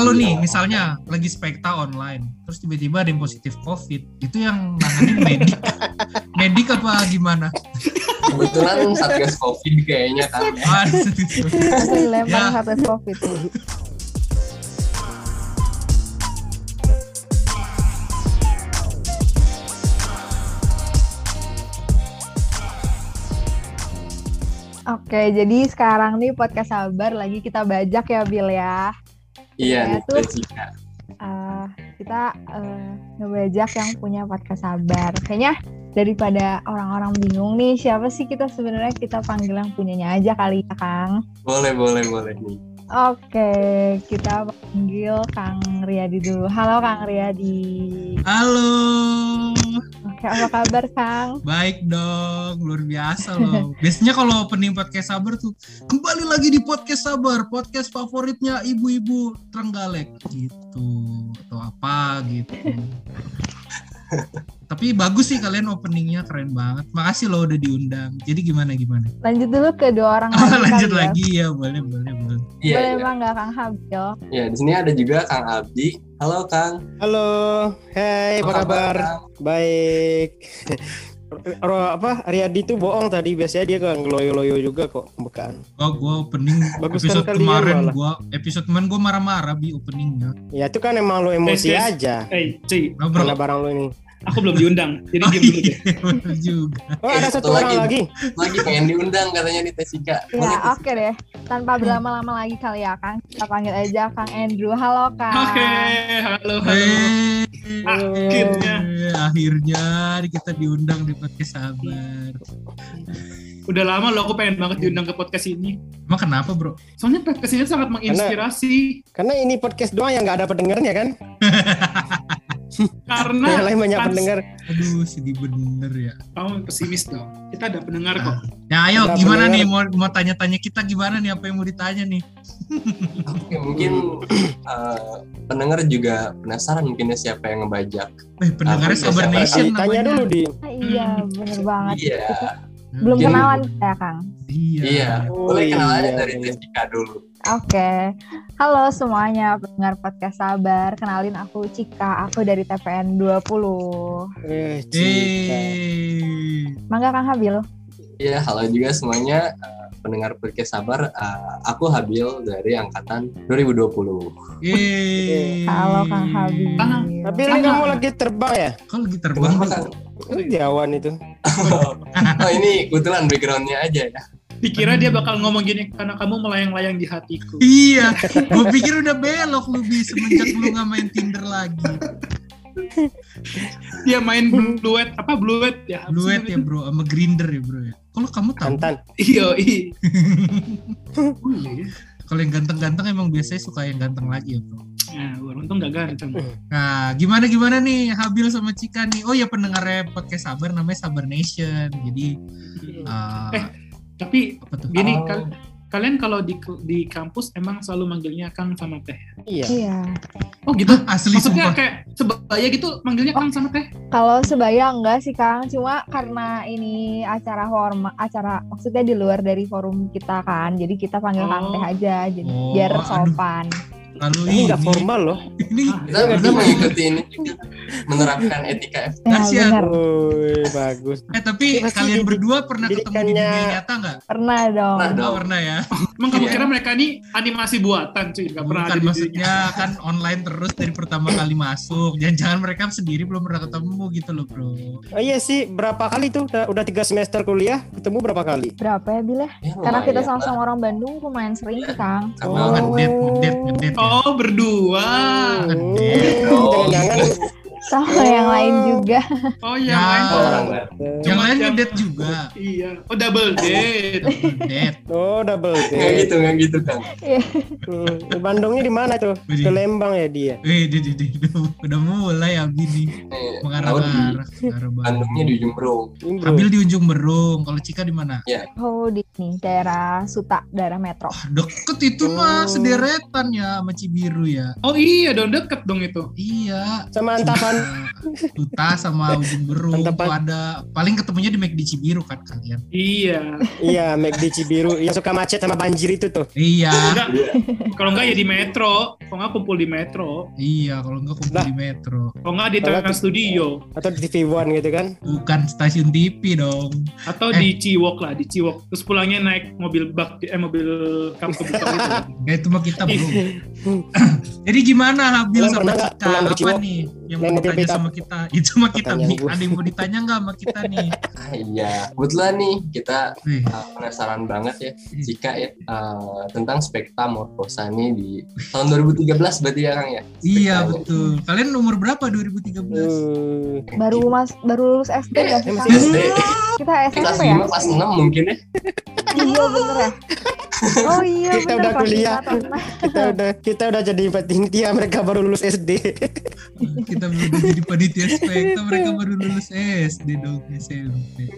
kalau nih misalnya lagi spekta online, terus tiba-tiba ada yang positif COVID, itu yang nanganin medik, medik apa gimana? Kebetulan satgas covid kayaknya kan. ya. Dilempar Ya. satgas covid. Oke, jadi sekarang nih podcast sabar lagi kita bajak ya Bill ya. Iya, Ya, nih, tuh. Jessica. Eh, kita eh, ngebajak yang punya podcast sabar. Kayaknya daripada orang-orang bingung nih siapa sih kita sebenarnya kita panggil yang punyanya aja kali ya Kang. Boleh, boleh, boleh nih. Oke, kita panggil Kang Riyadi dulu. Halo Kang Riyadi. Halo, Oke, apa kabar Kang? baik dong, luar biasa loh. Biasanya kalau opening podcast sabar tuh kembali lagi di podcast sabar, podcast favoritnya ibu-ibu Trenggalek gitu atau apa gitu. Tapi bagus sih kalian openingnya keren banget. Makasih loh udah diundang. Jadi gimana gimana? Lanjut dulu ke dua orang Oh, lagi lanjut ya. lagi ya, boleh boleh boleh. Iya, Boleh iya. emang nggak Kang Habil? Ya, di sini ada juga Kang Abdi. Halo, Kang. Halo, hai, apa kabar? Kang? Baik. Ro, apa Riyadi tuh bohong tadi biasanya dia gak ngeloyo-loyo juga kok bukan. Oh, gua opening Bagus episode kan kemarin malah. gua episode kemarin gua marah-marah bi openingnya. Ya itu kan emang lo emosi Tes, tes. aja Eh, cuy, Nah, bro. barang lo ini. Aku belum diundang, jadi Oh, diam dulu deh. iya, juga. Oh Eh, ada satu satu orang lagi. lagi. Lagi pengen diundang katanya di Tesika. Ya, oke deh. Tanpa berlama-lama lagi kali ya Kang. Kita panggil aja Kang Andrew. Halo Kang. Oke, halo, halo. Eh, Akhirnya. eh, akhirnya kita diundang di podcast sabar. Udah lama loh aku pengen banget diundang ke podcast ini. Emang kenapa bro? Soalnya podcast ini sangat menginspirasi Karena ini podcast doang yang gak ada pendengarnya kan. karena yang lain banyak pas- pendengar. Aduh sedih bener ya. Kamu pesimis dong. Kita ada pendengar kok. Ya ayo Ada gimana pendengar. nih mau mau tanya-tanya kita gimana nih apa yang mau ditanya nih? Oke, mungkin eh, pendengar juga penasaran mungkin ya siapa yang ngebajak. Eh pendengarnya siapa? Nation Tanya dulu di. Ah, iya, bener banget. Iya, Belum Mungkin- kenalan ya Kang. Iya. iya. Oh, Boleh kenalannya iya, dari iya. Tesika dulu. Oke, halo semuanya pendengar podcast Sabar. Kenalin aku Cika, aku dari TPN 20. Eh, Cika. Mangga Kang Habil. Iya, halo juga semuanya eh, pendengar podcast sabar. Eh, aku Habil dari angkatan 2020. Yeay. Halo Kang Habil. Tapi ini kamu lagi terbang ya? Kok lagi terbang Kenapa tuh? kan? Di awan itu. Oh ini kebetulan backgroundnya aja ya. Dikira dia bakal ngomong gini karena kamu melayang-layang di hatiku. Iya, gue pikir udah belok lu bi semenjak lu nggak main Tinder lagi. Dia main bluet apa bluet ya? Duet ya bro, sama Grinder ya bro ya. Kalau kamu tahu, Mantan. Iya, iya. Ya. kalau yang ganteng-ganteng emang biasanya suka yang ganteng lagi ya bro. Nah, untung gak ganteng. Nah, gimana gimana nih Habil sama Cika nih? Oh ya pendengarnya podcast Sabar namanya Sabar Nation. Jadi uh, Eh, Tapi apa tuh? gini, Oh. kal- kalian kalau di di kampus emang selalu manggilnya Kang sama Teh. Iya. Iya. Oh gitu. Asli Maksudnya sumpah. kayak sebaya gitu manggilnya Kang sama Teh. Kalau sebaya enggak sih Kang, cuma karena ini acara forma, acara maksudnya di luar dari forum kita kan, jadi kita panggil Kang Oh. Teh aja, jadi Oh, biar aduh. Lalu Ini nggak formal loh. ini Kita, kita mengikuti ini juga menerapkan etika F. Ya, Kasihan. bener. Woi, bagus. eh tapi kalian berdua pernah ketemu di dunia nyata nggak? Pernah dong. Pernah dong. Oh, pernah ya. Emang kamu Iya. kira mereka ini animasi buatan cuy, gak pernah Bukan maksudnya kan online terus dari pertama kali masuk. Jangan-jangan mereka sendiri belum pernah ketemu gitu loh bro. Oh iya sih, berapa kali tuh? Udah, udah tiga semester kuliah, ketemu berapa kali? Berapa ya Bil ya? Ya, Karena kita sama-sama orang Bandung lumayan sering sih Kang. Sama Oh, ngedet, ngedet, ngedet. ya. Oh, berdua. Oh. Jangan-jangan Sama yang lain juga. Oh, yang Ya. lain. Oh. Yang lain yang- ngedet juga. Iya. Oh, double date. Ngedet. Oh, double Nggak date. gitu, nggak gitu kan. Hmm, di Bandungnya di mana tuh? Ke Lembang ya dia. Eh, di, di, di, udah, mulai Abi nih. Nih, di Mengarah-arah. Bandungnya di ujung Berung. Abil di ujung Berung. Kalau Cika di mana? Oh di nih daerah Suta, daerah Metro. Ah, Deket itu mah Oh. sederetan ya sama Cibiru ya. Oh iya, dong deket dong itu. Iya. Sama. Eh, Tuta sama ujung Berung Mantap, tuh ada paling ketemunya di McD Cibiru kan kalian. Iya. iya, McD Cibiru. Yang suka macet sama banjir itu tuh. Iya. Enggak. Kalau enggak ya di metro. Kok nggak kumpul di metro? Iya, kalau enggak kumpul Nah. di metro. Kok nggak di Kalau Trans Studio? atau di TV One gitu kan Bukan stasiun TV dong. Atau Eh. di Ciwok lah, di Ciwok. Terus pulangnya naik mobil bak, eh mobil kap kebuka gitu. Kayak itu mah kita belum. Jadi gimana Habil sama? Cika? Apa nih yang mau ditanya sama kita? Itu sama kita. Gua. Ada yang mau ditanya nggak sama kita nih? Ah, iya, kebetulan nih kita uh, penasaran banget ya, Cika ya, uh, tentang spekta morfosa nih di tahun 2013 berarti ya Kang ya? iya betul. Kalian umur berapa 2013? Hmm, Baru mas baru lulus SD? Eh, Kang? masih SD. Kita Kelas SMP ya? 5, kelas 6 mungkin ya? Iya bener ya. Oh iya Kita bener udah kuliah. kita udah kita udah jadi panitia mereka baru lulus SD kita belum jadi panitia spekta, mereka baru lulus SD dong SMP.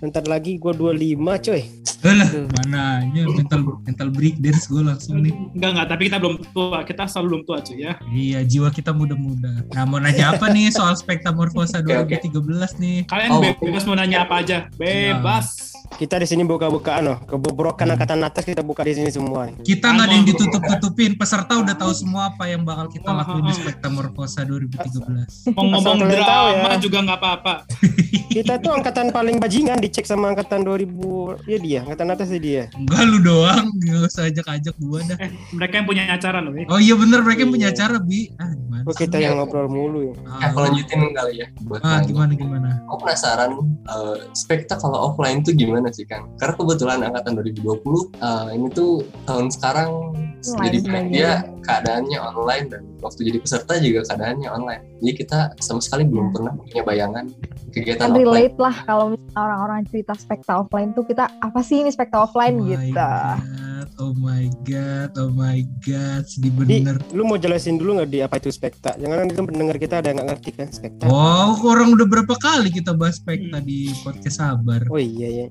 Bentar lagi gua 25 coy Alah, mananya mental mental break dance gue langsung nih. Enggak, enggak. Tapi kita belum tua. Kita selalu belum tua cuy ya. Iya, jiwa kita muda-muda. Nah, mau nanya apa nih soal spekta morfosa Oke, oke. 2013 nih? Kalian Oh. bebas mau nanya apa aja. Bebas. Kita di sini buka-bukaan loh kebobrokan angkatan atas kita buka di sini semua nih. Kita nggak ada yang ditutup-tutupin. Peserta udah tahu semua apa yang bakal kita Oh, lakuin di oh, oh. spekta morfosa 2013. Mau ngomong drama ya. juga nggak apa-apa. kita tuh angkatan paling bajingan dicek sama angkatan 2000 ya dia angkatan atas ya dia Enggak lu doang, nggak usah ajak-ajak gua dah. Eh, mereka yang punya acara loh ya. Oh iya bener mereka yang punya Iya. acara bi. Ah gimana? kok kita yang ngobrol mulu ya Ya, aku lanjutin kali ya buat Ah nanya. gimana gimana? Aku penasaran uh, spekta kalau offline tuh gimana sih Kang? Karena kebetulan angkatan 2020 uh, ini tuh tahun sekarang Online jadi semuanya. dia keadaannya online dan waktu jadi peserta juga keadaannya online. Jadi kita sama sekali belum pernah punya bayangan kegiatan Kan offline. relate lah kalau misalnya orang-orang cerita spekta offline tuh kita apa sih ini spekta offline Oh gitu. god, oh my god, oh my god, sedih di bener. lu mau jelasin dulu nggak di apa itu spekta jangan itu pendengar kita ada yang nggak ngerti kan spekta Wow, orang udah berapa kali kita bahas spekta di podcast sabar. oh iya ya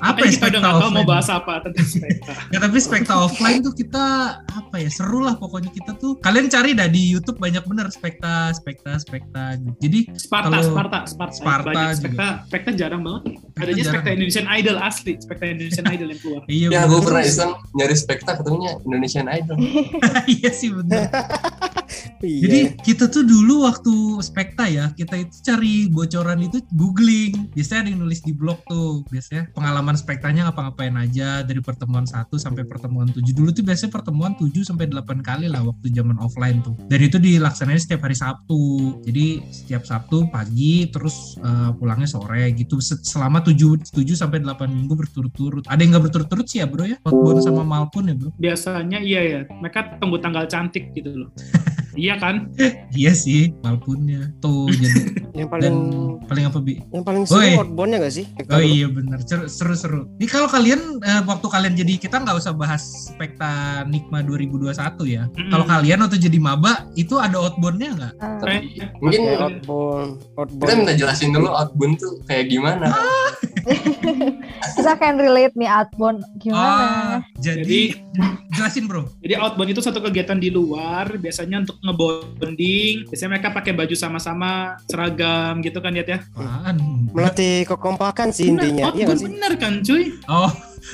Apa ya kita udah spekta tahu mau offline? bahas apa tentang spekta. Ya tapi spekta offline tuh kita apa ya seru lah pokoknya kita tuh kalian cari dah di YouTube banyak bener spekta spekta spekta gitu. Jadi Sparta, Kalau Sparta, Sparta, Sparta Banyak. juga. Spekta, spekta jarang banget. Spekta Adanya jarang. spekta Indonesian Idol asli, spekta Indonesian Idol yang keluar. iya Ya, gue pernah iseng nyari spekta ketemunya Indonesian Idol. iya sih bener. iya Jadi kita tuh dulu waktu spekta ya kita itu cari bocoran itu googling. Biasanya ada yang nulis di blog tuh. Biasanya pengalaman spektanya ngapa-ngapain aja dari pertemuan 1 sampai pertemuan 7. Dulu tuh biasanya pertemuan 7 sampai 8 kali lah waktu zaman offline tuh. Dan itu dilaksanain setiap hari Sabtu. Jadi setiap Sabtu pagi terus eh, pulangnya sore gitu Se- selama 7 7 sampai 8 minggu berturut-turut. Ada yang nggak berturut-turut sih ya, Bro ya? Hotbone sama Malpun ya, Bro. Biasanya iya ya, mereka tunggu tanggal cantik gitu loh. iya kan? Iya sih, Malpunnya. Tuh jadi yang dan paling paling apa bi? yang paling seru Oi. outboundnya gak sih Oh iya Seru- seru-seru. Ini kalau kalian eh, waktu kalian jadi kita nggak usah bahas spekta Nikma 2021 ya. Mm-mm. Kalau kalian waktu jadi maba itu ada outboundnya nggak? Tapi Saya- mungkin Pakai outbound kita outbound minta jelasin dulu outbound tuh kayak gimana. kita kan relate nih outbound Ah, gimana? jadi, jelasin bro. Jadi outbound itu satu kegiatan di luar, biasanya untuk ngebonding. Biasanya mereka pakai baju sama-sama, seragam gitu kan ya ya. Apaan? melatih kekompakan sih intinya iya outbound sih bener kan cuy? Oh,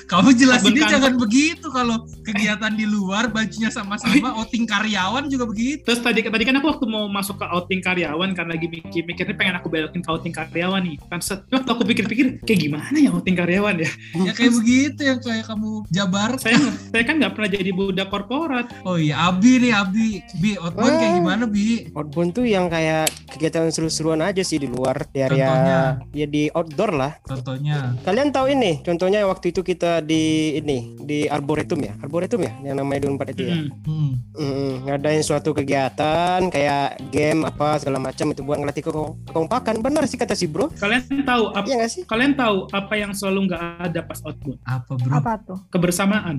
kamu jelasinnya Outbound jangan begitu kalau kegiatan di luar bajunya sama-sama, outing karyawan juga begitu. Terus tadi tadi kan aku waktu mau masuk ke outing karyawan karena lagi mikir mikirnya pengen aku belokin ke outing karyawan nih. Kan set, waktu aku pikir-pikir kayak gimana ya outing karyawan ya? Ya kayak begitu yang kayak kamu jabar. Saya saya kan nggak pernah jadi budak korporat. Oh iya, Abi nih Abi. Bi, outbound kayak gimana Bi? outbound tuh yang kayak kegiatan seru-seruan aja sih di luar di area Contohnya? ya di outdoor lah Contohnya. kalian tahu ini contohnya waktu itu kita di ini di arboretum ya arboretum ya yang namanya di Unpad itu ya Hmm. Hmm. Mm, ngadain suatu kegiatan kayak game apa segala macam itu buat ngelatih keko- kekompakan benar sih kata si bro Kalian tahu apa? gak sih Kalian tahu apa yang selalu nggak ada pas outbound? Apa bro? Apa tuh? Kebersamaan.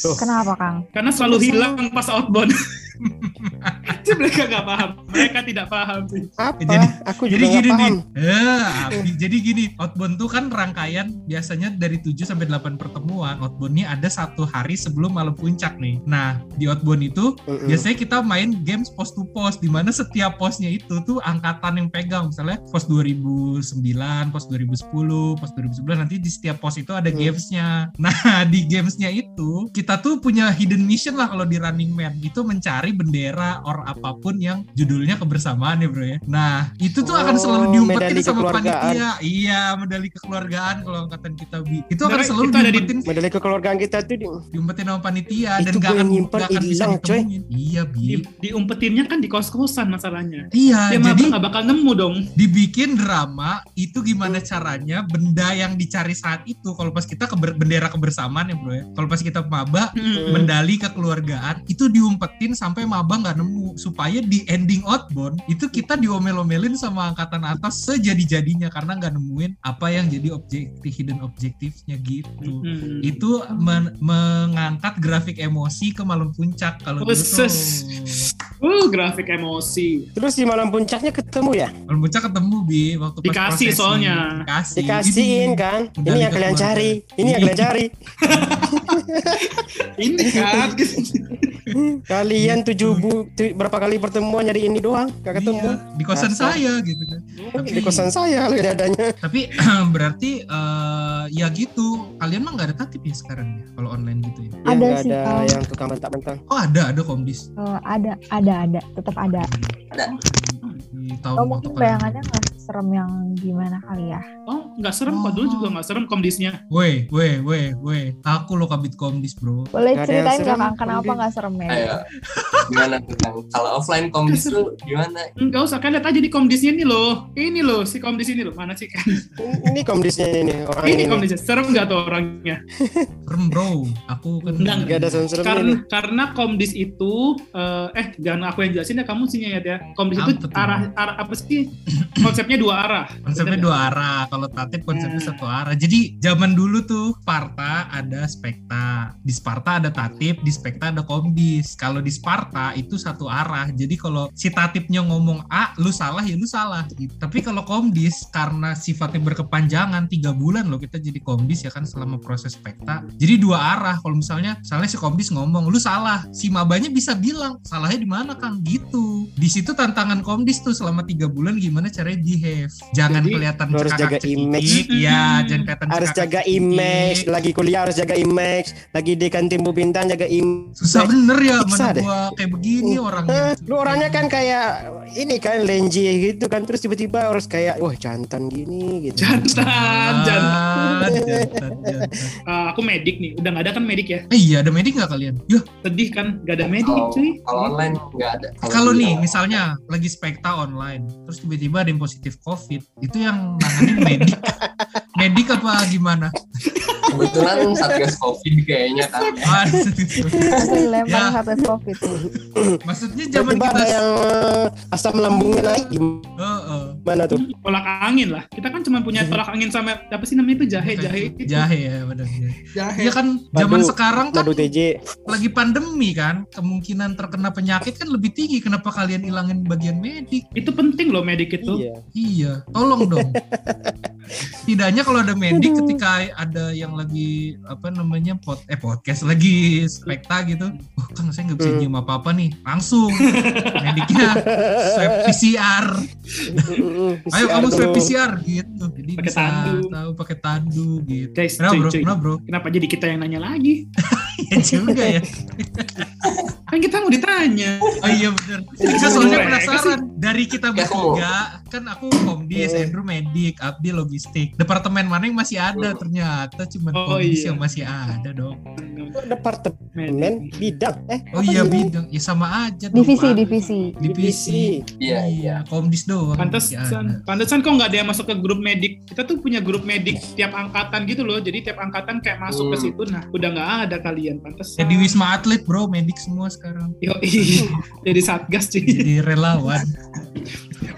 Tuh. Kenapa Kang? Karena selalu hilang pas outbound. Jadi mereka nggak paham. Mereka tidak paham sih. apa Jadi- aku Jadi juga gini gak nih, paham eh, jadi gini, outbound tuh kan rangkaian biasanya dari 7 sampai 8 pertemuan. Outbound ini ada satu hari sebelum malam puncak nih. Nah, di outbound itu Mm-mm. biasanya kita main games post to post di mana setiap posnya itu tuh angkatan yang pegang. Misalnya pos 2009, pos 2010, pos 2011 nanti di setiap pos itu ada Hmm. gamesnya. Nah, di gamesnya itu kita tuh punya hidden mission lah kalau di Running Man itu mencari cari bendera or apa pun yang judulnya kebersamaan ya bro ya. Nah itu tuh akan Oh, selalu diumpetin medali sama panitia. Iya medali kekeluargaan kalau angkatan kita bi. Itu akan selalu itu ada di- diumpetin Medali kekeluargaan kita tuh di, diumpetin sama panitia dan Itu gak gue akan, nyimpen gak akan bisa ditemuin. Iya bi. Di, diumpetinnya kan di kos-kosan masalahnya. Iya Dia jadi nggak bakal nemu dong. dibikin drama itu gimana caranya benda yang dicari saat itu kalau pas kita keber- bendera kebersamaan ya bro ya kalau pas kita maba Hmm. medali kekeluargaan itu diumpetin sampai maba nggak nemu supaya di ending outbound itu kita diomel-omelin sama angkatan atas sejadi-jadinya karena nggak nemuin apa yang jadi objektif hidden objektifnya gitu Hmm. itu men- mengangkat grafik emosi ke malam puncak kalau Khusus. Uh, grafik emosi. terus di malam puncaknya ketemu ya malam puncak ketemu bi waktu pas Dikasih prosesi. soalnya. dikasih dikasihin Ini. kan Medali ini yang kalian cari ini yang kalian cari Ini kan. kalian tujuh bu tu- berapa kali pertemuan nyari ini doang gak ketemu Iya, di kosan Dasar. saya gitu kan. Tapi- di kosan saya kali adanya Tapi berarti eh, ya gitu. Kalian mah nggak ada tatip ya sekarang ya kalau online gitu ya. ya Ada nggak sih, ada yang tukang bentak-bentak Oh ada ada komdis. Eh, ada, ada, ada, tetap ada. Di tahun Oh, waktu mungkin bayangannya nggak serem yang gimana kali ya? Oh, nggak serem kok dulu juga nggak serem komdisnya. Weh, weh, weh, weh. Aku lo kabit komdis bro. Boleh ada yang ceritain nggak serem, kang kenapa nggak serem ya? Ayo, gimana tentang kalau offline komdis tuh gimana? Enggak usah kan lihat aja di komdisnya ini loh. Ini loh si komdis ini loh. Mana sih kan? ini komdisnya ini orang ini ini komdisnya. Serem nggak tuh orangnya? Serem bro. Aku kan. Enggak, nggak ada serem-serem karena ini karena komdis itu eh, eh jangan aku yang jelasin ya kamu sih ya ya. Komdis itu arah arah apa sih? Konsepnya dua arah. Konsepnya Bener dua arah. Kalau tatip konsepnya Nah. satu arah. Jadi zaman dulu tuh Sparta ada Spekta. Di Sparta ada tatip, di Spekta ada komdis. Kalau di Sparta itu satu arah. Jadi kalau si tatipnya ngomong A, lu salah ya lu salah. Gitu. Tapi kalau komdis karena sifatnya berkepanjangan tiga bulan loh kita jadi komdis ya kan selama proses Spekta. Jadi dua arah. Kalau misalnya misalnya si komdis ngomong lu salah, si mabanya bisa bilang salahnya di mana kang gitu. Di situ tantangan komdis tuh selama tiga bulan gimana caranya behave. Jangan Jadi, kelihatan harus jaga cekikik. image. Iya, Hmm. jangan kelihatan harus jaga cekikik. image lagi kuliah harus jaga image lagi di kantin Bu Bintang jaga image Susah bener ya Bisa mana deh. gua kayak begini orangnya. Hah, lu orangnya kan kayak ini kan lenji gitu kan terus tiba-tiba harus kayak wah jantan gini gitu Jantan, jantan. Ah, jantan, jantan. Eh, aku medik nih. Udah nggak ada kan medik ya? Eh, iya ada medik nggak kalian? Yah, Sedih kan? Gak ada medik Kalau cuy. kalau online nggak ada. kalau nih misalnya lagi spekta online, terus tiba-tiba ada yang positif covid, itu yang nanganin medik. medik apa gimana? kebetulan satgas covid kayaknya kan. Dilempar Ya. satu covid. Maksudnya zaman kita yang asam lambungnya naik Heeh. Gimana tuh Tolak angin lah. Kita kan cuma punya tolak angin sama apa sih namanya itu jahe jahe itu. jahe ya benar. Jahe. Iya kan zaman sekarang kan madu TJ lagi pandemi kan, kemungkinan terkena penyakit kan lebih tinggi. Kenapa kalian ilangin bagian medik? Itu penting loh medik itu. iya Iya, tolong dong. Tidaknya kalau ada medik ketika ada yang lagi apa namanya pot eh podcast lagi spekta gitu, wah kan saya nggak bisa Hmm. nyium apa apa nih, langsung mediknya swab PCR. Ayo kamu swab PCR gitu. Jadi Pakai bisa tandu. tahu pakai tandu gitu. Guys, Kenapa cuy, bro? cuy. Kenapa bro? Kenapa jadi kita yang nanya lagi? Ya juga ya. Kan kita mau ditanya. Oh iya bener. Kita soalnya penasaran dari kita bertiga kan aku komdis, Iya. Andrew medik, Abdi logistik. Departemen mana yang masih ada ternyata cuma Oh, komdis iya. yang masih ada dong. departemen bidang eh Oh iya bidang, ya sama aja. dong, Divisi, Pak. divisi. Divisi. Iya, iya. komdis doang. Pantesan, pantesan kok nggak ada yang masuk ke grup medik. Kita tuh punya grup medik tiap angkatan gitu loh. Jadi tiap angkatan kayak masuk ke Hmm. situ. Nah, udah nggak ada kalian. Pantesan. Ya di Wisma Atlet bro, medik semua sekarang. Yoi. jadi satgas cuy. Jadi relawan.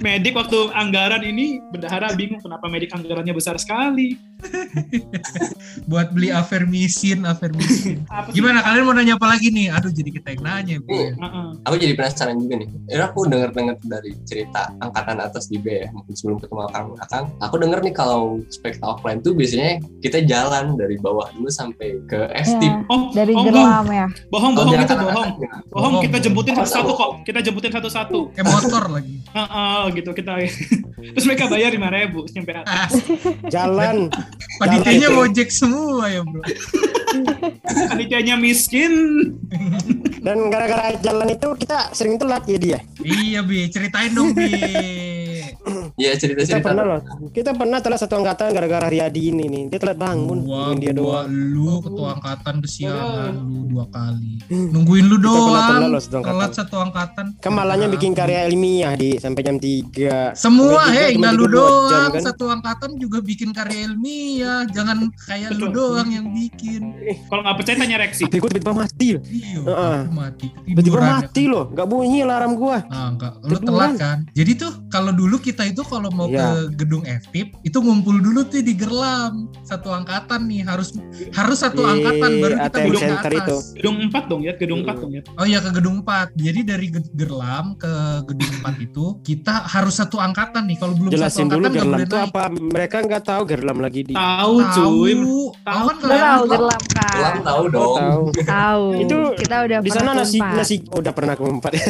Medik waktu anggaran ini bendahara bingung kenapa medik anggarannya besar sekali. Buat beli avermisin, avermisin. Apa sih? Gimana kalian mau nanya apa lagi nih? Aduh jadi kita yang nanya. Heeh. Aku jadi penasaran juga nih. Ini aku dengar-dengar dari cerita angkatan atas di B ya, mungkin sebelum ketemu Akang. Akang, aku denger nih kalau spekta offline tuh biasanya kita jalan dari bawah dulu sampai ke F-tip. Ya, Oh, dari oh, gelam ya. bohong, bohong angkatan bohong. Bohong, kita jemputin satu-satu kok. Kita jemputin satu-satu. Kayak motor lagi. Heeh, gitu kita. Terus mereka bayar lima ribu nyampe atas. Jalan panitianya gojek semua ya bro. Panitianya miskin. Dan gara-gara jalan itu kita sering telat ya dia. Iya bi, ceritain dong bi. Iya Kita cerita-cerita. pernah loh. Kita pernah telat satu angkatan gara-gara Riyadi ini nih. Dia telat bangun. Gua, dia gua, doang. lu ketua angkatan kesiangan lu dua kali. Nungguin lu Kita pernah doang. telat loh satu angkatan. Telat satu angkatan. Kemalanya bikin karya ilmiah di sampai jam 3. Semua, hei, tiga, nggak lu tiga, dua jam, doang. kan? Satu angkatan juga bikin karya ilmiah. Jangan kayak lu Betul. doang yang bikin. Kalau nggak percaya tanya Reksi. HP gua tiba-tiba mati. Iya, Heeh. aku mati. Tiba-tiba ya mati loh. Gak bunyi alarm gua. Ah, enggak. Lu telat kan. Jadi tuh kalau dulu kita itu kalau mau Iya. ke gedung FTIP itu ngumpul dulu tuh di Gerlam. Satu angkatan nih harus harus satu Di angkatan baru kita ATM boleh ke atas. itu. Gedung 4 dong ya, gedung 4 dong ya. Oh iya ke gedung 4. Jadi dari Ge- Gerlam ke gedung 4 itu kita harus satu angkatan nih. Kalau belum Jelasin satu dulu angkatan nggak Gerlam itu naik. apa? Mereka nggak tahu Gerlam lagi di. Tahu Tahu, cuy. tahu kan kalian? tahu gerlam kan? tahu Oh, dong. tahu. Tahu. Itu kita udah Di sana nasi nasi oh, udah pernah ke empat.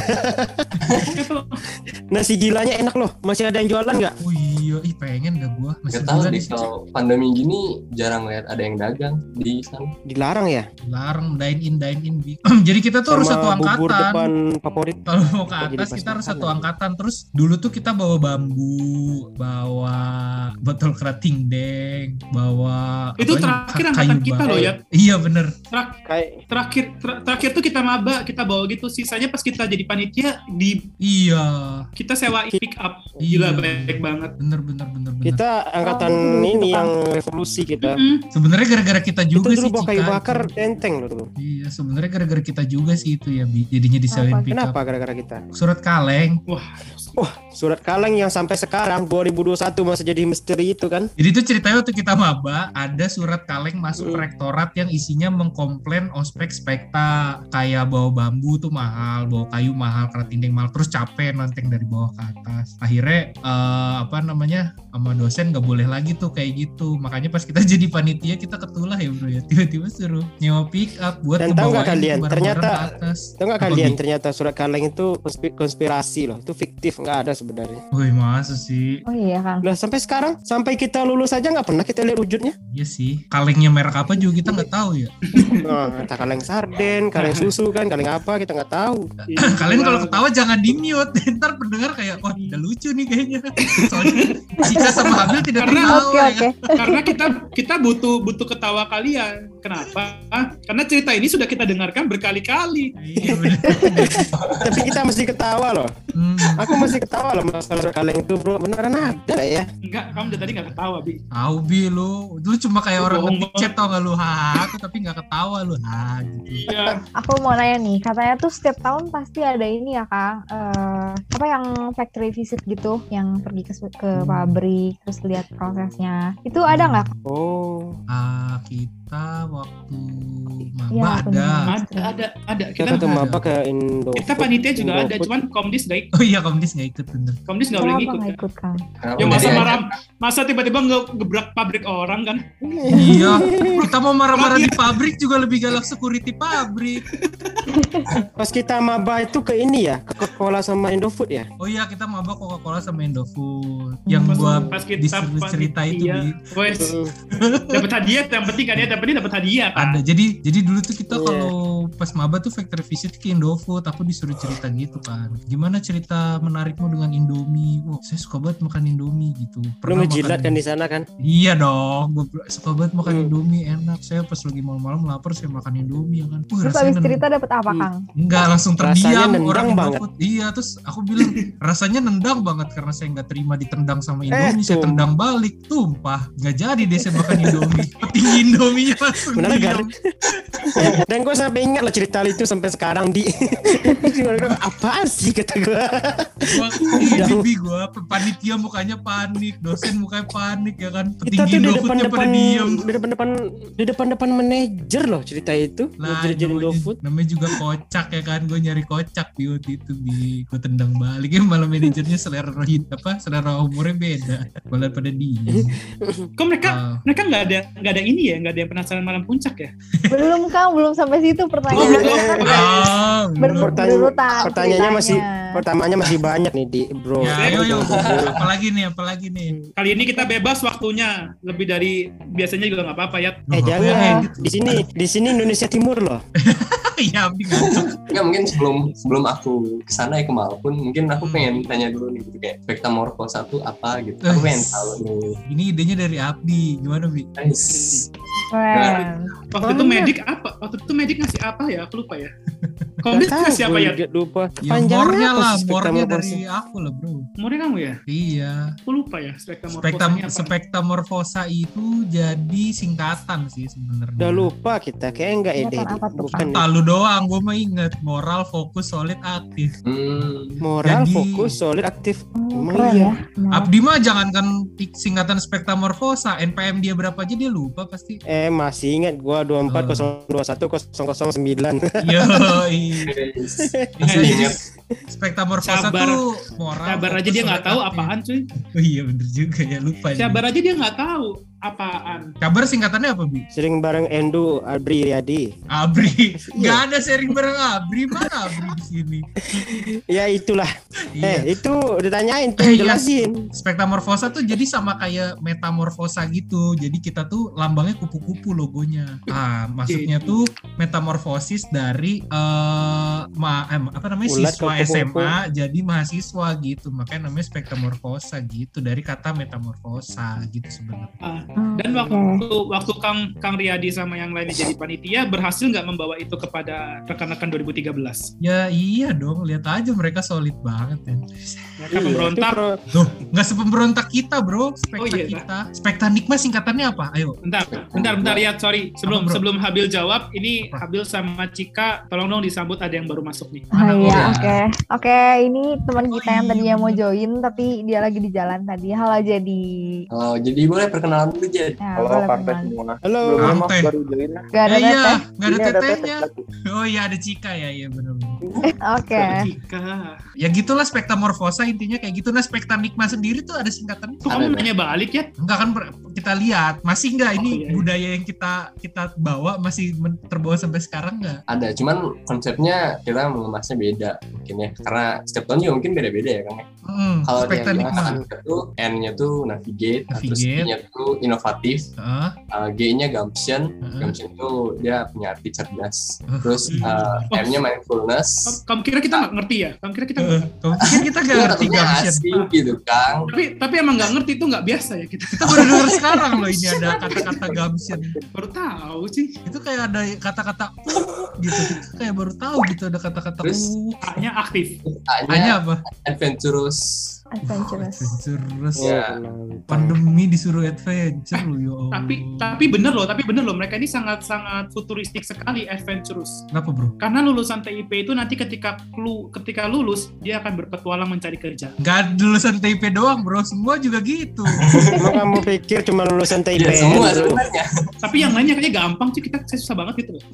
nasi gilanya enak loh. Masih ada yang jualan nggak? Oh iya, ih pengen gak gua masih Gak tahu deh kalau pandemi gini jarang lihat ada yang dagang di sana. Dilarang ya? larang dine in dine in. Jadi kita tuh harus satu bubur angkatan. depan favorit. Kalau mau ke atas kita harus satu ya. angkatan. Terus dulu tuh kita bawa bambu, bawa botol kerating deng, bawa Itu terakhir ka- angkatan kayu kita loh, ya. Iya bener. Kayak Terakhir ter- terakhir tuh kita maba, kita bawa gitu. Sisanya pas kita jadi panitia di Iya. kita sewa pick up. Iya. Gila baik banget. Bener bener bener bener. kita angkatan Oh, ini itu, yang revolusi kita. Mm-mm. Sebenarnya gara-gara kita Itu juga dulu sih kayu bakar tenteng loh dulu. Iya, sebenarnya gara-gara kita juga sih itu ya, Bi. Jadinya disewain pick up. Kenapa gara-gara kita? Surat kaleng. Wah, surat kaleng yang sampai sekarang 2021 masih jadi misteri itu kan? Jadi itu ceritanya waktu kita maba ada surat kaleng masuk Hmm. rektorat yang isinya mengkomplain ospek spekta kayak bawa bambu tuh mahal, bawa kayu mahal, keratinding mahal, terus capek nanteng dari bawah ke atas. Akhirnya eh, apa namanya sama dosen nggak boleh lagi tuh kayak gitu. Makanya pas kita jadi panitia kita ketulah ya bro ya tiba-tiba suruh nyewa pick up buat Dan tahu nggak kalian, ternyata- atas. Tahu nggak Apa, kalian ternyata surat kaleng itu konspi- konspirasi loh, itu fiktif nggak ada sebenarnya. Woi masa sih? Oh iya kan. Lah sampai sekarang, sampai kita lulus aja nggak pernah kita lihat wujudnya. Iya sih. Kalengnya merek apa juga kita nggak tahu ya. Nah, kaleng sarden, kaleng susu kan, kaleng apa kita nggak tahu. Kalian kalau ketawa jangan di mute, ntar pendengar kayak wah udah lucu nih kayaknya. Soalnya Cika sama Abil tidak Karena- tertawa. Oke ya oke. Karena kita kita butuh butuh ketawa kalian. Kenapa? Karena cerita ini sudah kita dengarkan berkali-kali. Iya. Tapi kita mesti ketawa loh. Hmm, Aku masih ketawa loh masalah kaleng itu bro. Beneran ada ya? Enggak, kamu dari tadi nggak ketawa, Bi. tahu bi lu, lu cuma kayak orang ngetik chat tau gak lu ha aku tapi nggak ketawa lu ha gitu. Iya. Aku mau nanya nih, katanya tuh setiap tahun pasti ada ini ya kak, eh, apa yang factory visit gitu, yang pergi ke ke Hmm. pabrik terus lihat prosesnya. Itu ada nggak? Kak? Oh, Ah kita waktu maba Iya, ada. Ada, ada, ada. kita Kita ketemu ada. apa ke Indo? kita panitia juga ada, Indofood. cuman Komdis nggak ikut. Oh iya komdis nggak ikut bener. Komdis nggak boleh nggak kan? ikut kan? Ya masa marah, masa tiba-tiba ngegebrak pabrik orang kan? iya, kita mau marah-marah di pabrik juga lebih galak security pabrik. Pas kita maba itu ke ini ya, ke Coca-Cola sama Indofood ya. Oh iya kita maba Coca-Cola sama Indofood. Yang Pas, gua pas kita cerita itu wes, dapat hadiah, yang penting kan ya, dapat dapat hadiah kan. ada jadi jadi dulu tuh kita Iya. kalau pas maba tuh factory visit ke Indofood aku disuruh cerita gitu kan gimana cerita menarikmu dengan Indomie wah saya suka banget makan Indomie gitu Lu ngejilat kan di sana kan? iya dong gua suka banget makan Hmm. Indomie enak saya pas lagi malam-malam lapar saya makan Indomie ya kan Wah, Terus habis cerita dapat apa Hmm. kang? Enggak langsung terdiam orang banget. Indofood. Iya terus aku bilang rasanya nendang banget karena saya nggak terima ditendang sama Indomie. saya tuh. tendang balik tumpah. Nggak jadi deh saya makan Indomie. Petinggi Indominya langsung Benar, diam. Dan gue sampai ingat loh cerita itu sampai sekarang di. Apaan sih kata gue? Bi gua panitia mukanya panik, dosen mukanya panik ya kan. Kita Petinggi tuh di pada diem. di depan-depan di depan-depan manajer loh cerita itu. Lah, Manajer namanya, juga kocak ya kan, gue nyari kocak di waktu itu bi, gue tendang balik ya malah manajernya selera rohit apa, selera umurnya beda, malah pada diem. Kok mereka Ah. mereka nggak ada nggak ada ini ya, nggak ada yang penasaran malam puncak ya? Belum kang, belum sampai situ Oh, pertanyaannya. belum. kan Ah, Pertanya- pertanyaannya masih-. Pertamanya masih banyak nih di bro. Ya, ayo, ayo. Apalagi nih, apalagi nih. Kali ini kita bebas waktunya, lebih dari biasanya juga nggak apa-apa ya. Eh jangan ya? di sini di sini Indonesia Timur loh. Iya. Enggak mungkin sebelum sebelum aku ke sana ya ke Malpun, mungkin aku Hmm. pengen tanya dulu nih gitu kayak spektamorfosa itu apa gitu. Aku pengen tahu nih. Ini idenya dari Abdi. Gimana, Bi? Nice. Keren. Waktu itu medik apa? Waktu itu medik ngasih apa ya? Aku lupa ya. Komit Nggak tahu, siapa ya? lupa. Ya, Panjangnya lah, spektamorfosa? dari aku lah, bro. Umurnya kamu ya? Iya. Aku lupa ya. Spektamorfosa Spektam apa? spektamorfosa itu jadi singkatan sih sebenarnya. Udah lupa kita, kayak enggak ya tuh, Bukan Tak lu doang, gue mah inget moral, fokus, solid, aktif. Hmm. moral, Jadi- fokus, solid, aktif. Keren iya. ya. Abdi mah jangankan singkatan spektamorfosa, NPM dia berapa aja dia lupa pasti. Eh masih ingat gua 24021 Iya. Yo, Nice. bisa Masih jadi ingat. spektamorfosa Sabar. tuh moral. Sabar aja dia nggak tahu aktif. apaan cuy. Oh iya bener juga ya lupa. dia. Sabar aja dia nggak tahu apaan. Kabar singkatannya apa bi? Sering bareng Endo, Abri, Riyadi. Abri. Iya. Nggak ada sharing bareng Abri mana Abri di sini? Ya itulah. Iya. Eh itu ditanyain tuh, Eh, iya. jelasin. Spektamorfosa tuh jadi sama kayak metamorfosa gitu. Jadi kita tuh lambangnya kupu-kupu logonya. Ah, maksudnya tuh metamorfosis dari eh ma em, apa namanya Ulat siswa. SMA jadi mahasiswa gitu. Makanya namanya spektamorfosa gitu dari kata metamorfosa gitu sebenarnya. hmm, Dan waktu waktu Kang Kang Riyadi sama yang lainnya jadi panitia berhasil nggak membawa itu kepada rekan-rekan 2013. Ya iya dong, lihat aja mereka solid banget ya. Mereka Iya, memberontak. itu pro- Tuh, nggak sepemberontak kita bro, spekta Oh, iya, kita. Spekta Nikma singkatannya apa? Ayo. Bentar, bentar, bentar ya, sorry. Sebelum Apa, sebelum Habil jawab, ini Apa? Habil sama Cika, tolong dong disambut ada yang baru masuk nih. Mana iya, oke. Oke, ini teman Oh, kita yang iya. tadinya mau join tapi dia lagi di jalan tadi. Halo jadi. Oh, jadi boleh perkenalan dulu Jed. Ya, Halo Kante perkenalan. semua. Halo. Belum maaf baru join. Gak ada Eh, iya, teteh. nggak ada tetehnya. teteh. Oh iya ada Cika ya, iya benar. Oke. Cika. Ya gitulah spektamorfosa intinya kayak gitu. Nah spekta Nikma sendiri tuh ada singkatannya. Kok kamu nanya balik ya? Enggak kan kita lihat masih enggak ini Oh, iya, iya. budaya yang kita kita bawa masih terbawa sampai sekarang enggak? Ada, cuman konsepnya kita mengemasnya beda mungkin ya. Karena setiap tahun juga mungkin beda-beda ya Kang. ya. Hmm, Kalau yang kita tuh N-nya tuh navigate, nah, terus Navigate. I-nya tuh inovatif, Heeh, uh, G-nya gumption, heeh. gumption itu dia punya arti cerdas. Uh, Terus uh, Oh. M-nya mindfulness. Kamu- kira kita nggak ngerti ya? Kamu kira kita nggak? Kamu pikir kita gak Itu ngerti asing gitu Kang. Tapi tapi emang nggak ngerti itu nggak biasa ya kita. Kita baru denger sekarang loh ini ada kata-kata Gamsian. Baru tahu sih. Itu kayak ada kata-kata uh, gitu. Kayak baru tahu gitu ada kata-kata Terus? uh. A-nya aktif. Hanya A-nya apa? adventurous. Adventurous. Adventurous. Ya. Pandemi disuruh adventure loh ya Allah. Tapi tapi bener loh, tapi bener loh mereka ini sangat sangat futuristik sekali adventurous. Kenapa bro? Karena lulusan TIP itu nanti ketika lu ketika lulus dia akan berpetualang mencari kerja. Gak lulusan TIP doang bro, semua juga gitu. Emang kamu pikir cuma lulusan TIP? Ya semua sebenarnya. Tapi yang lainnya kayaknya gampang sih kita saya susah banget gitu loh.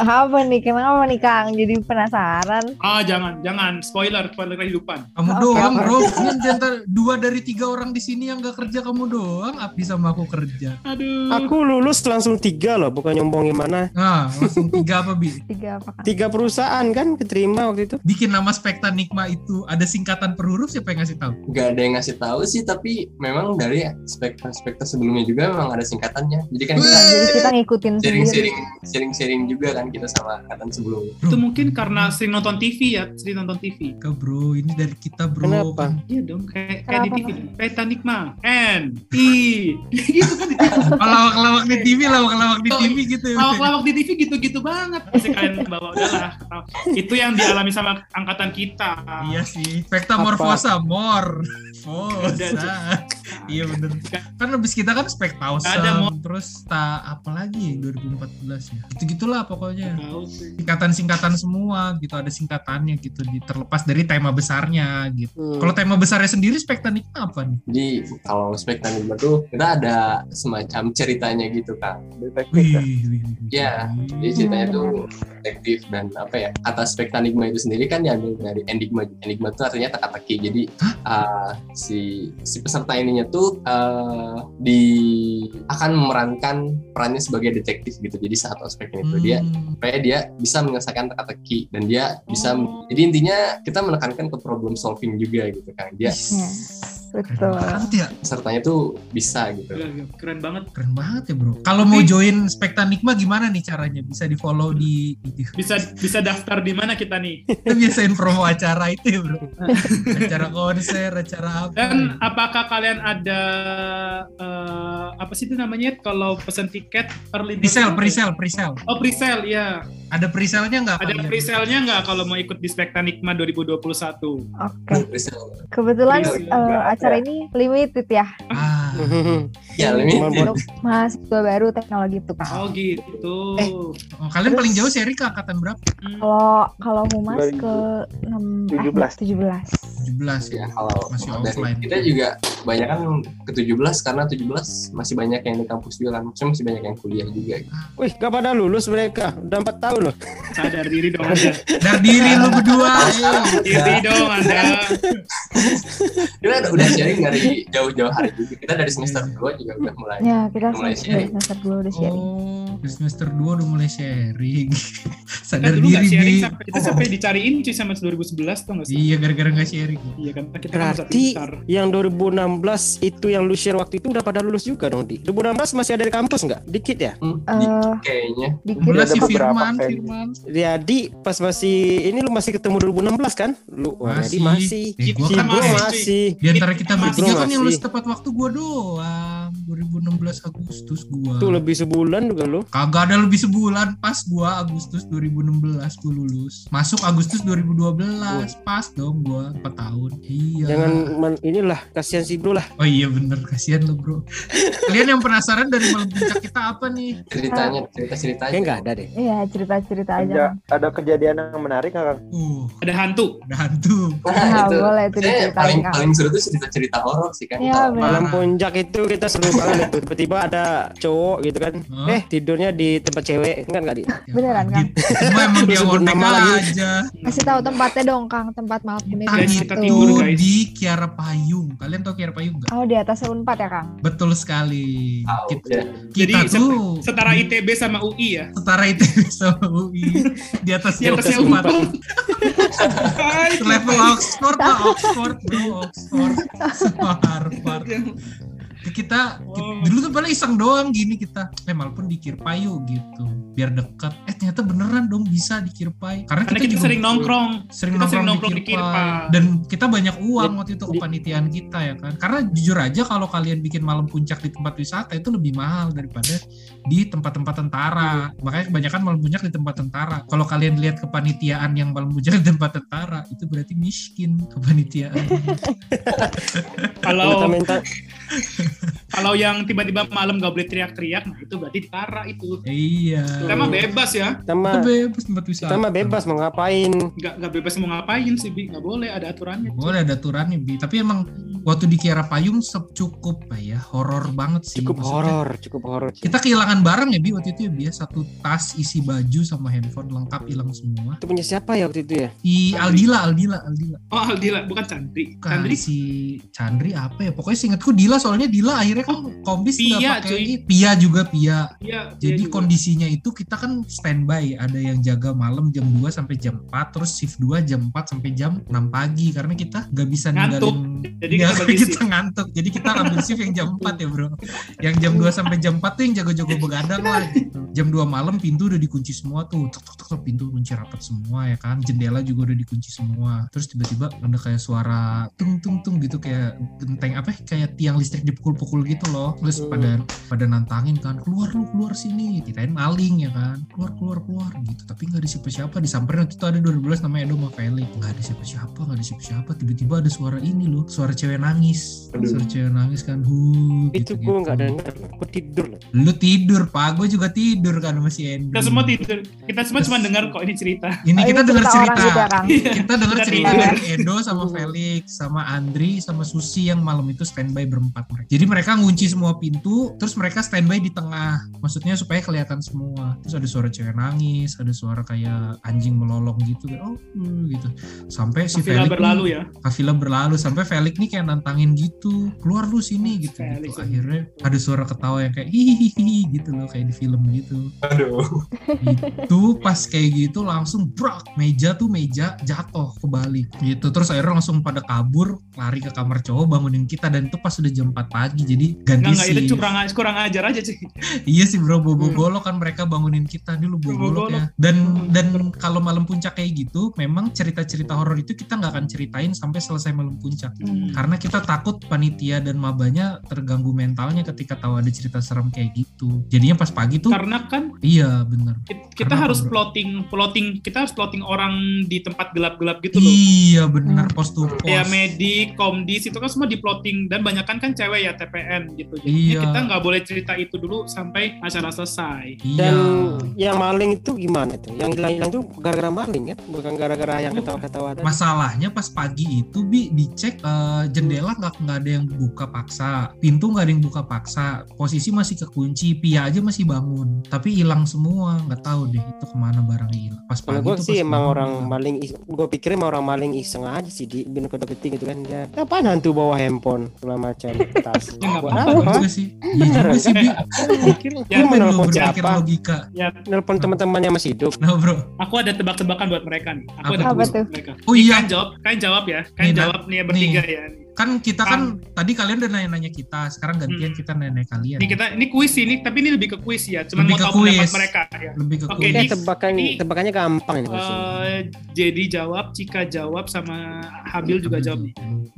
Apa nih? Kenapa nih Kang? Jadi penasaran. Ah jangan jangan spoiler spoiler kehidupan. Kamu Oke. doang bro. Ini di antara dua dari tiga orang di sini yang gak kerja kamu doang. Abdi sama aku kerja. Aduh. Aku lulus langsung tiga loh, bukan nyombong gimana. Nah langsung tiga apa bi? Tiga apa? Tiga perusahaan kan keterima waktu itu. Bikin nama Spekta Nikma itu ada singkatan per huruf siapa yang ngasih tahu? Gak ada yang ngasih tahu sih, tapi memang dari spekta-spekta sebelumnya juga memang ada singkatannya. Jadi kan kita Jadi kita ngikutin sendiri. sharing-sharing sharing-sharing juga kan kita sama angkatan sebelumnya. Itu mungkin karena sering nonton TV ya, sering nonton TV. Enggak bro, ini dari kita bro. Kenapa? Iya dong, kayak kayak di TV. Titanic mah N I gitu kan. Oh, lawak-lawak di TV, lawak-lawak di Oh, TV gitu. ya. Lawak-lawak di TV gitu-gitu banget. Pasti kalian bawa udahlah. Itu yang dialami sama angkatan kita. Iya sih. Spektamorfosa, mor. Fosa. Iya bener. Kan habis kita kan spektausa. Ada, Mor. Terus tak apa lagi 2014 ya. Gitu-gitulah pokoknya. Singkatan-singkatan semua gitu. Ada singkatannya gitu. Di, terlepas dari tema besarnya gitu. Hmm. Kalau tema besarnya sendiri spektanik apa nih? Jadi kalau spektanisme tuh kita ada semacam ceritanya gitu kan. Detektif ya. Iya, Jadi ceritanya tuh detektif dan apa ya kata spektanigma itu sendiri kan diambil dari enigma. Enigma itu artinya teka-teki. Jadi uh, si si peserta ininya tuh uh, di akan memerankan perannya sebagai detektif gitu. Jadi satu aspek ini tuh dia Hmm. supaya dia bisa menyelesaikan teka-teki dan dia bisa Oh. jadi intinya kita menekankan ke problem solving juga gitu kan dia Is. Keren Betul. banget ya. pesertanya tuh bisa gitu Gila, gila. Keren banget. Keren banget ya bro. Kalau mau join Spektanikma gimana nih caranya? Bisa di follow di, di Bisa bisa daftar di mana kita nih? kita biasain promo acara itu ya bro. acara konser, acara apa? Dan apakah kalian ada eh, apa sih itu namanya kalau pesen tiket early Presale, presale, presale. Oh presale ya. Ada presale-nya nggak? Ada kalian? presale-nya nggak kalau mau ikut di Spektanikma 2021? Oke. Bisa. Kebetulan Iya, eh, iya. acara ini limited ya Ah, ya lebih mahasiswa baru teknologi itu kan. Oh gitu. oh, kalian paling jauh seri ke angkatan berapa? Kalau kalau humas ke 6 17. 17. 17 ya ya. kalau Masih dari offline. kita juga banyak kan ke 17 karena 17 masih banyak yang di kampus juga kan maksudnya masih banyak yang kuliah juga gitu. Wih, gak pada lulus mereka. Udah empat tahun loh. Sadar diri dong Anda. Dari diri lu berdua. ayo. Diri dong Anda. kita udah, udah sharing dari jauh-jauh hari juga kita dari semester 2 juga udah mulai Ya, kita Mulai semester, sharing. semester 2 udah sharing. Oh, semester 2 udah mulai sharing. Kita Sadar dulu nggak diri sharing di. sampai kita sampai dicariin cuy sama 2011 tuh nggak sih? Iya, gara-gara nggak sharing. Iya kan kita kan Berarti besar. yang 2016 itu yang lu share waktu itu udah pada lulus juga dong, Di. 2016 masih ada di kampus nggak? Dikit ya? hmm, dikit kayaknya Dikit Mulai ada si beberapa Firman, Firman. Jadi pas masih ini lu masih ketemu 2016 kan? Lu wah, jadi Masih. masih. Eh, gua kan masih, masih. Di antara kita Masih. bertiga kan yang Masih. lulus tepat waktu gua doang. 2016 Agustus gua. Tuh lebih sebulan juga lu. Kagak ada lebih sebulan pas gua Agustus 2016 gua lulus. Masuk Agustus 2012 pas dong gua 4 tahun. Iya. Jangan men- inilah kasihan si bro lah. Oh iya bener kasihan lo bro. Kalian yang penasaran dari malam puncak kita apa nih? ceritanya cerita-ceritanya Kayak nggak ada deh. Iya, cerita-cerita aja. Ada, ada kejadian yang menarik nggak? Kang? Uh, Ada hantu. ada hantu. Nah, boleh itu Saya diceritain, paling paling seru tuh cerita-cerita horor sih kan Iya, benar. Malam puncak itu kita seru banget itu. Tiba-tiba ada cowok gitu kan. Hah? Eh tidurnya di tempat cewek kan nggak di? Ya, Beneran, gitu. Cuma emang dia nama aja. Kasih tahu tempatnya dong, Kang. Tempat malam ini kita tidur, guys. di Kiara Payung. Kalian tau Kiara Payung gak? Oh, di atas Unpad ya, Kang? Betul sekali. tahu Kita, ya. Jadi kita tuh Setara ITB sama UI ya. setara itu sama UI di atas Di atasnya empat Hai, level Oxford lah Oxford bro Oxford sama Harvard Ya, kita, Wow. kita- dulu tuh paling iseng doang gini kita. Eh walaupun di Kirpayu gitu biar dekat eh ternyata beneran dong bisa di Kirpai karena, Karena kita juga sering nongkrong. sering kita sering nongkrong, nongkrong di Kirpai dan kita banyak uang waktu itu kepanitiaan kita ya kan. Karena jujur aja kalau kalian bikin malam puncak di tempat wisata itu lebih mahal daripada di tempat-tempat tentara. Makanya kebanyakan malam puncak di tempat tentara. Kalau kalian lihat kepanitiaan yang malam puncak di tempat tentara itu berarti miskin kepanitiaan. Kalau kalau yang tiba-tiba malam gak boleh teriak-teriak, nah itu berarti ditara itu. iya Kita mah bebas ya. kita mah bebas tempat wisata kita mah bebas mau ngapain. Gak, gak bebas mau ngapain sih, Bi. Gak boleh, ada aturannya. boleh ada aturannya bi tapi emang waktu di Kiara Payung cukup ya horor banget sih Cukup horor, cukup horor. kita kehilangan barang ya bi waktu itu ya bi ya. satu tas isi baju sama handphone lengkap hilang semua Itu punya siapa ya waktu itu ya? di Aldila Aldila Aldila Oh, Aldila, bukan Chandri. Bukan Chandri si Chandri apa ya pokoknya seingatku Dila soalnya Dila akhirnya kan kombis nggak Pia, pakai ini. Pia juga Pia. Iya, jadi juga. kondisinya itu kita kan standby. Ada yang jaga malam jam 2 sampai jam 4 terus shift 2 jam 4 sampai jam 6 pagi. Karena kita nggak bisa Ngantuk. ninggalin Jadi Ya, kita ngantuk. Jadi kita ambil shift yang jam 4 ya bro. Yang jam 2 sampai jam 4 tuh yang jago-jago begadang lah. Gitu. jam 2 malam pintu udah dikunci semua tuh. Tuk, tuk, tuk, tuk, pintu kunci rapat semua ya kan. Jendela juga udah dikunci semua. Terus tiba-tiba ada kayak suara tung tung tung gitu. Kayak genteng apa kayak tiang listrik dipukul-pukul gitu loh. Terus Hmm. pada pada nantangin kan keluar lu keluar sini. Kirain maling ya kan. Keluar keluar keluar. Gitu. Tapi nggak ada siapa-siapa. Disamperin waktu itu ada 2012 namanya Edo sama Felix nggak ada siapa-siapa nggak ada siapa-siapa. Tiba-tiba ada suara ini loh. Suara cewek nangis. Aduh. suara cewek nangis kan. Hu Itu gitu, gue nggak denger, gue tidur loh. lu tidur pak. Gue juga tidur kan masih Andrew Kita semua tidur. Kita semua cuma dengar kok ini cerita. ini Oh, kita dengar cerita. kita dengar cerita dari Edo sama Felix sama Andri sama Susi yang malam itu standby berempat mereka. Jadi Jadi mereka ngunci semua pintu, terus mereka standby di tengah. Maksudnya supaya kelihatan semua. Terus ada suara cewek nangis, ada suara kayak anjing melolong gitu, kayak oh hmm, gitu. Sampai si Villa Felix berlalu nih, ya. Kafila berlalu sampai Felix nih kayak nantangin gitu, keluar lu sini gitu. Felix. gitu. Akhirnya ada suara ketawa yang kayak hihihi gitu loh, kayak di film gitu Aduh. itu pas kayak gitu langsung brak meja tuh meja jatuh kebalik gitu terus akhirnya langsung pada kabur lari ke kamar cowok bangunin kita dan itu pas udah jam 4 pagi jadi ganti Enggak, enggak, si itu kurang, kurang ajar aja sih. iya sih bro bobo golok kan mereka bangunin kita ini lu bobo golok ya. dan dan kalau malam puncak kayak gitu memang cerita-cerita horor itu kita nggak akan ceritain sampai selesai malam puncak. Hmm. karena kita takut panitia dan mabanya terganggu mentalnya ketika tahu ada cerita serem kayak gitu. Jadinya pas pagi tuh Karena kan iya bener. kita, kita Karena harus bro? plotting, plotting, kita harus plotting orang di tempat gelap-gelap gitu loh. Iya bener pos to pos. Ya medik, komdis itu kan semua di plotting. Dan banyak kan kan cewek ya TPN gitu. Jadi Iya. kita nggak boleh cerita itu dulu sampai acara selesai. Iya. Dan yang maling itu gimana tuh? Yang hilang-hilang tuh gara-gara maling kan? Bukan gara-gara yang ketawa-ketawa. Masalahnya pas pagi itu bi dicek eh, jendela nggak nggak ada yang buka paksa, pintu nggak ada yang buka paksa, posisi masih kekunci, Pia aja masih bangun, tapi hilang semua, nggak tahu deh itu ke mana barangnya hilang. Pas pagi gue sih pas emang orang hilang. maling, gue pikir emang orang maling iseng aja sih di bin kode ketik gitu kan ya. Kapan hantu bawa handphone segala macam tas? Ya, nggak Buat apa-apa. Apa? juga sih, iya juga sih bi. Ya, lu berpikir siapa? logika. Ya, Nelfon teman-teman yang masih hidup. Nah bro, aku ada tebak-tebakan buat mereka nih. Aku Apa? ada tebak mereka. Oh iya. Kalian jawab, kalian jawab ya. Kalian Nih, jawab nih ya bertiga ya. Kan kita kan tadi kalian udah nanya-nanya kita, sekarang gantian Hmm. kita nanya kalian. Ini kita ini kuis ini, tapi ini lebih ke kuis ya. Cuman Lebih mau ke tahu pendapat kuis. mereka ya. Lebih ke Oke, kuis. Ini- tebakan ini- tebakannya gampang ini. Eh, jadi jawab, Cika jawab sama Habil juga jawab nih.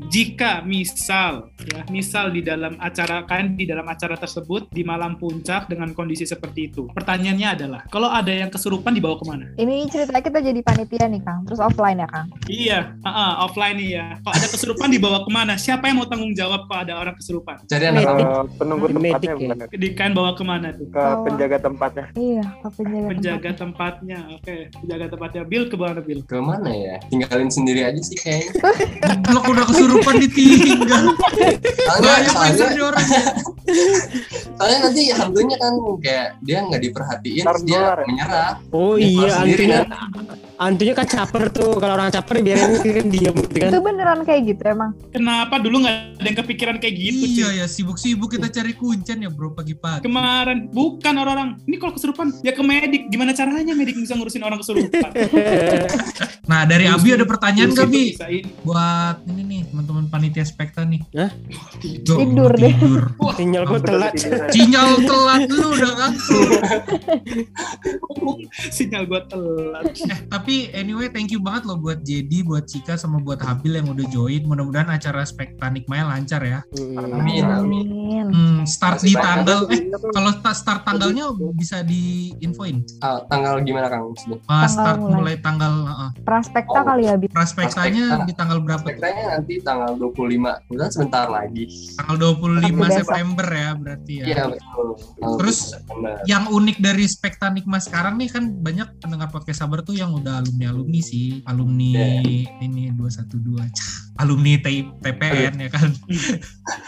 Jika misal ya, misal di dalam acara kan di dalam acara tersebut di malam puncak dengan kondisi seperti itu. Pertanyaannya adalah, kalau ada yang kesurupan dibawa ke mana? Ini ceritanya kita jadi panitia nih Kang, terus offline ya Kang. Iya, ah, ah, offline nih ya. Kalau ada kesurupan dibawa ke mana? Siapa yang mau tanggung jawab kalau ada orang kesurupan? Jadi anak. Eh, penunggu Di tempatnya medik ya? bukan Di kan bawa ke mana tuh? ke penjaga tempatnya. Iya, ke penjaga, Penjaga tempat. tempatnya. Oke, penjaga tempatnya. Bill ke mana Bill? ke mana ya? Tinggalin sendiri aja sih kayaknya. Lo udah kesurupan ditinggal. Soalnya, Banyak nih orang. soalnya nanti hantunya kan kayak dia nggak diperhatiin, dia ya? menyerah. Oh Dia iya, keluar sendiri antunya, kan. Antunya kan caper tuh. Kalau orang caper biarin kan diam gitu kan. Itu beneran kayak gitu emang. Kenapa dulu nggak ada yang kepikiran kayak gitu? Iya cuy? ya sibuk-sibuk kita cari kuncen ya bro pagi-pagi. Kemarin bukan orang-orang. Ini kalau kesurupan ya ke medik. Gimana caranya medik bisa ngurusin orang kesurupan? Nah dari Abi ada pertanyaan itu Bi? Buat ini nih teman-teman panitia spekta nih. Hah? Duh, Tidur deh. Tidur. Sinyal gue telat. Sinyal telat lu udah ngantuk. Sinyal gua telat. Eh tapi anyway thank you banget loh buat Jedi, buat Cika sama buat Habil yang udah join. Mudah-mudahan acara spekta Nikmaya lancar ya. Hmm. Amin, amin. Hmm, start di Masih banyak. tanggal eh kalau ta- start tanggalnya bisa diinfoin. Ah, tanggal gimana Kang? Uh, Tanggal start mulai. mulai tanggal uh, Praspekta Oh. kali ya, Praspekta. di tanggal berapa tuh? Spektranya nanti tanggal 25. Kemudian sebentar lagi. Tanggal 25 Sampai besok. September ya berarti ya. Iya betul. Terus, 25 September. yang unik dari Spekta Nikma sekarang nih kan banyak pendengar podcast sabar tuh yang udah alumni alumni sih alumni ini 212 Cah, alumni T- TPN ya kan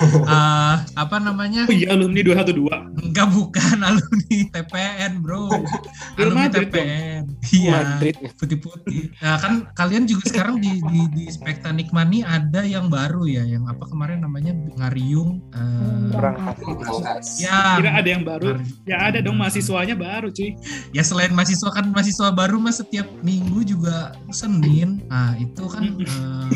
Eh, apa namanya Oh iya alumni 212. enggak bukan alumni TPN bro alumni Madrid. TPN iya Madrid. putih-putih nah, kan kalian juga sekarang di di, di Spekta Nikma nih ada yang baru ya yang apa kemarin namanya Ngariung eh, Berangkat. Berangkas. ya Kira ada yang baru? Ngariung. Ya ada dong mahasiswanya baru cuy. ya selain mahasiswa kan mahasiswa baru mas setiap minggu juga Senin. Nah itu kan eh,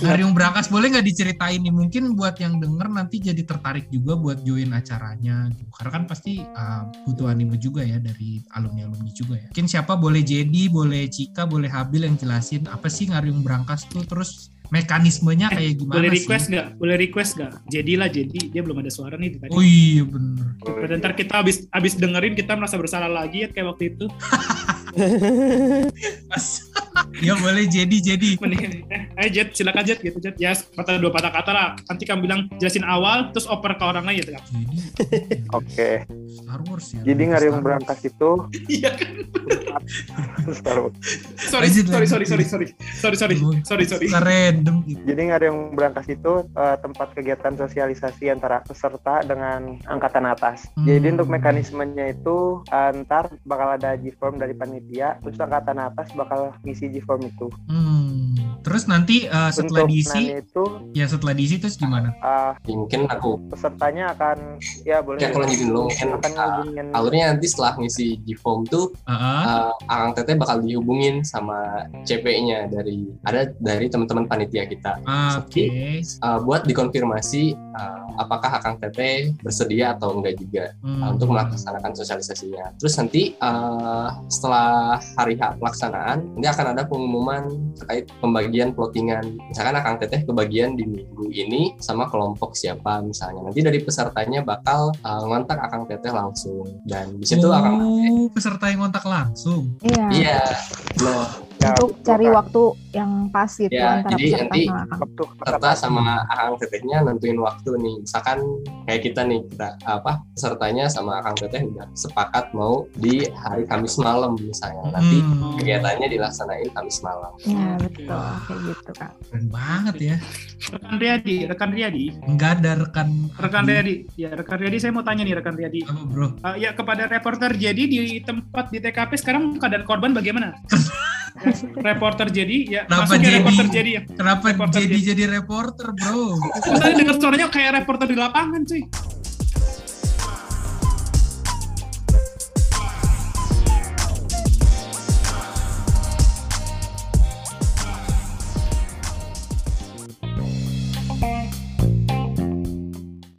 Ngariung Brankas boleh nggak diceritain nih? Mungkin buat yang denger nanti jadi tertarik juga buat join acaranya gitu. karena kan pasti eh, butuh anime juga ya dari alumni alumni juga ya. Mungkin siapa? Boleh jadi boleh Cika boleh Habil yang jelasin. Apa sih Ngariung Brankas tuh? Terus mekanismenya kayak gimana Boleh sih request nggak? Boleh request nggak? Jadilah jadi dia belum ada suara nih tadi. oh iya bener Dan ntar kita habis habis dengerin kita merasa bersalah lagi ya kayak waktu itu. Ya boleh jadi jadi Mending, eh, Jet, silakan Jet gitu Jet. Ya, patah dua patah kata lah. Nanti kamu bilang jelasin awal, terus oper ke orang lain gitu kan. jadi Oke. Star Wars ya. Jadi nggak Wars. berangkas itu Iya kan? Star Wars. Sorry, sorry, sorry, sorry, sorry, sorry, sorry, sorry, sorry. Random gitu. Jadi yang berangkas itu eh, tempat kegiatan sosialisasi antara peserta dengan angkatan atas. Hmm. Jadi untuk mekanismenya itu eh, ntar bakal ada G-form dari panitia, terus angkatan atas bakal ngisi G-form itu. Hmm. Terus nanti uh, setelah untuk diisi, itu ya setelah diisi terus gimana? eh, mungkin aku pesertanya akan ya boleh kayak aku lanjutin dulu mungkin akan uh, alurnya nanti setelah ngisi G-form tuh Heeh. uh, Akang Teteh bakal dihubungin sama CP-nya dari ada dari teman-teman panitia kita Ah, Oke. uh, buat dikonfirmasi uh, apakah Akang Teteh bersedia atau enggak juga Hmm. uh, untuk melaksanakan sosialisasinya. Terus nanti uh, setelah hari H pelaksanaan nanti akan ada pengumuman terkait pembagian plottingan. Misalkan Akang Teteh kebagian di minggu ini sama kelompok siapa misalnya. Nanti dari pesertanya bakal uh, ngontak Akang Teteh langsung dan di situ Akang Teteh Oh, peserta yang kontak langsung. Iya. Iya, ya, Untuk betul, cari Kak. waktu yang pas gitu Ya, antara jadi peserta nanti- sama akang. waktu serta sama akang tetehnya nentuin waktu nih misalkan kayak kita nih kita apa pesertanya sama akang teteh udah sepakat mau di hari Kamis malam misalnya nanti Hmm. kegiatannya dilaksanain Kamis malam Ya betul kayak gitu kak. Keren banget ya. Rekan Riyadi, rekan Riyadi, Enggak ada rekan rekan Riyadi. Ya, rekan Riyadi saya mau tanya nih rekan Riyadi. apa bro? Uh, ya kepada reporter jadi di tempat di TKP sekarang keadaan korban bagaimana? Reporter jadi ya Kenapa jadi? reporter jadi ya. Kenapa Reporter jadi jadi. reporter bro? Tadi dengar suaranya kayak reporter di lapangan cuy.